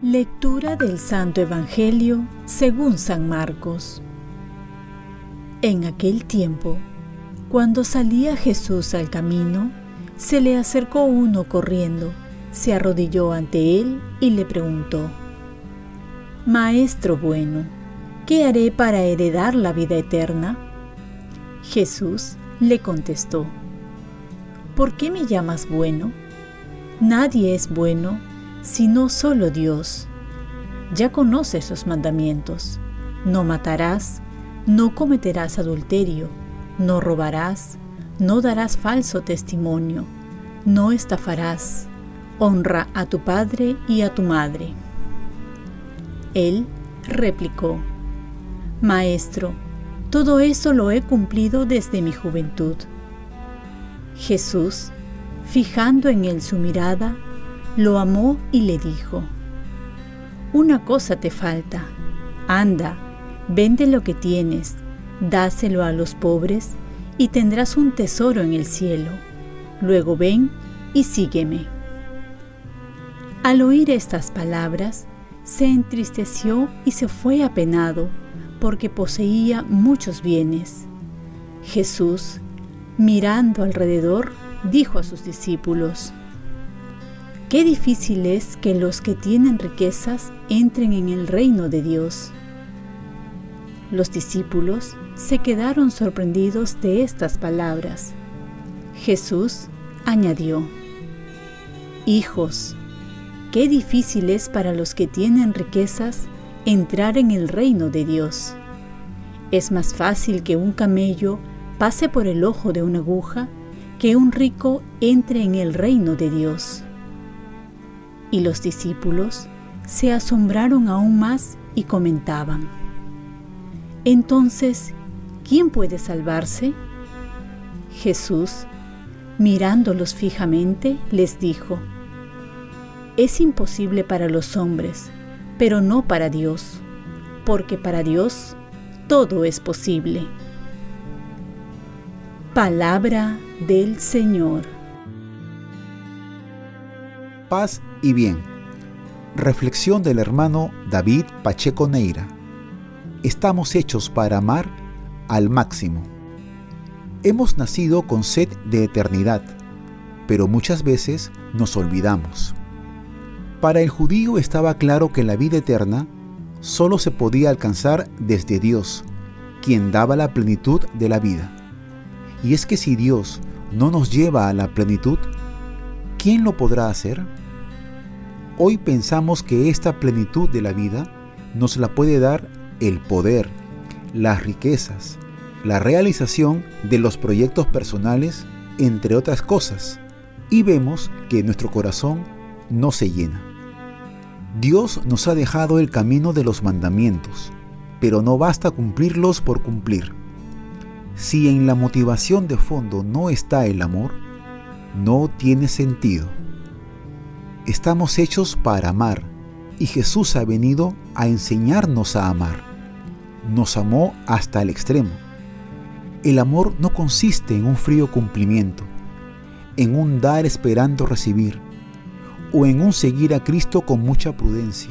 Lectura del Santo Evangelio según San Marcos. En aquel tiempo, cuando salía Jesús al camino, se le acercó uno corriendo, se arrodilló ante él y le preguntó, Maestro bueno, ¿qué haré para heredar la vida eterna? Jesús le contestó, ¿por qué me llamas bueno? Nadie es bueno sino solo Dios. Ya conoces los mandamientos. No matarás, no cometerás adulterio, no robarás, no darás falso testimonio, no estafarás, honra a tu padre y a tu madre. Él replicó, Maestro, todo eso lo he cumplido desde mi juventud. Jesús, fijando en él su mirada, lo amó y le dijo, Una cosa te falta, anda, vende lo que tienes, dáselo a los pobres y tendrás un tesoro en el cielo. Luego ven y sígueme. Al oír estas palabras, se entristeció y se fue apenado, porque poseía muchos bienes. Jesús, mirando alrededor, dijo a sus discípulos, Qué difícil es que los que tienen riquezas entren en el reino de Dios. Los discípulos se quedaron sorprendidos de estas palabras. Jesús añadió, Hijos, qué difícil es para los que tienen riquezas entrar en el reino de Dios. Es más fácil que un camello pase por el ojo de una aguja que un rico entre en el reino de Dios. Y los discípulos se asombraron aún más y comentaban, Entonces, ¿quién puede salvarse? Jesús, mirándolos fijamente, les dijo, Es imposible para los hombres, pero no para Dios, porque para Dios todo es posible. Palabra del Señor paz y bien. Reflexión del hermano David Pacheco Neira. Estamos hechos para amar al máximo. Hemos nacido con sed de eternidad, pero muchas veces nos olvidamos. Para el judío estaba claro que la vida eterna solo se podía alcanzar desde Dios, quien daba la plenitud de la vida. Y es que si Dios no nos lleva a la plenitud, ¿quién lo podrá hacer? Hoy pensamos que esta plenitud de la vida nos la puede dar el poder, las riquezas, la realización de los proyectos personales, entre otras cosas, y vemos que nuestro corazón no se llena. Dios nos ha dejado el camino de los mandamientos, pero no basta cumplirlos por cumplir. Si en la motivación de fondo no está el amor, no tiene sentido. Estamos hechos para amar y Jesús ha venido a enseñarnos a amar. Nos amó hasta el extremo. El amor no consiste en un frío cumplimiento, en un dar esperando recibir, o en un seguir a Cristo con mucha prudencia.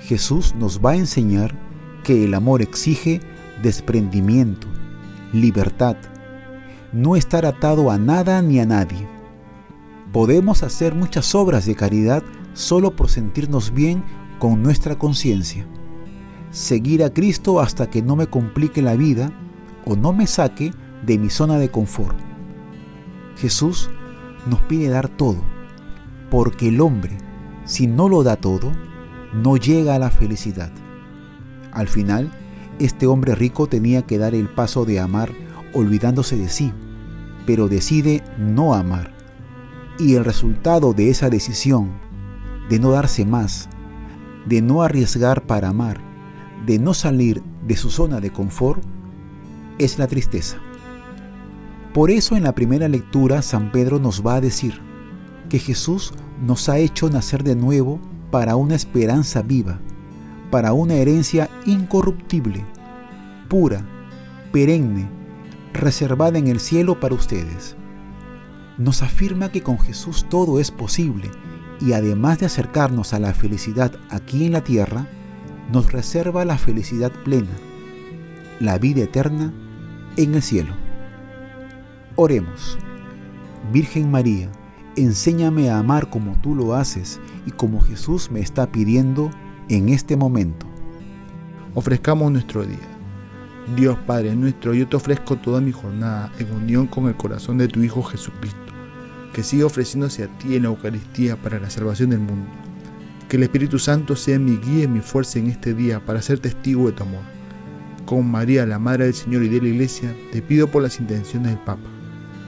Jesús nos va a enseñar que el amor exige desprendimiento, libertad, no estar atado a nada ni a nadie Podemos hacer muchas obras de caridad solo por sentirnos bien con nuestra conciencia. Seguir a Cristo hasta que no me complique la vida o no me saque de mi zona de confort. Jesús nos pide dar todo, porque el hombre, si no lo da todo, no llega a la felicidad. Al final, este hombre rico tenía que dar el paso de amar olvidándose de sí, pero decide no amar y el resultado de esa decisión, de no darse más, de no arriesgar para amar, de no salir de su zona de confort, es la tristeza. Por eso en la primera lectura San Pedro nos va a decir que Jesús nos ha hecho nacer de nuevo para una esperanza viva, para una herencia incorruptible, pura, perenne, reservada en el cielo para ustedes. Nos afirma que con Jesús todo es posible y además de acercarnos a la felicidad aquí en la tierra, nos reserva la felicidad plena, la vida eterna en el cielo. Oremos. Virgen María, enséñame a amar como tú lo haces y como Jesús me está pidiendo en este momento. Ofrezcamos nuestro día. Dios Padre nuestro, yo te ofrezco toda mi jornada en unión con el corazón de tu Hijo Jesucristo, que siga ofreciéndose a ti en la Eucaristía para la salvación del mundo. Que el Espíritu Santo sea mi guía y mi fuerza en este día para ser testigo de tu amor. Con María, la Madre del Señor y de la Iglesia, te pido por las intenciones del Papa.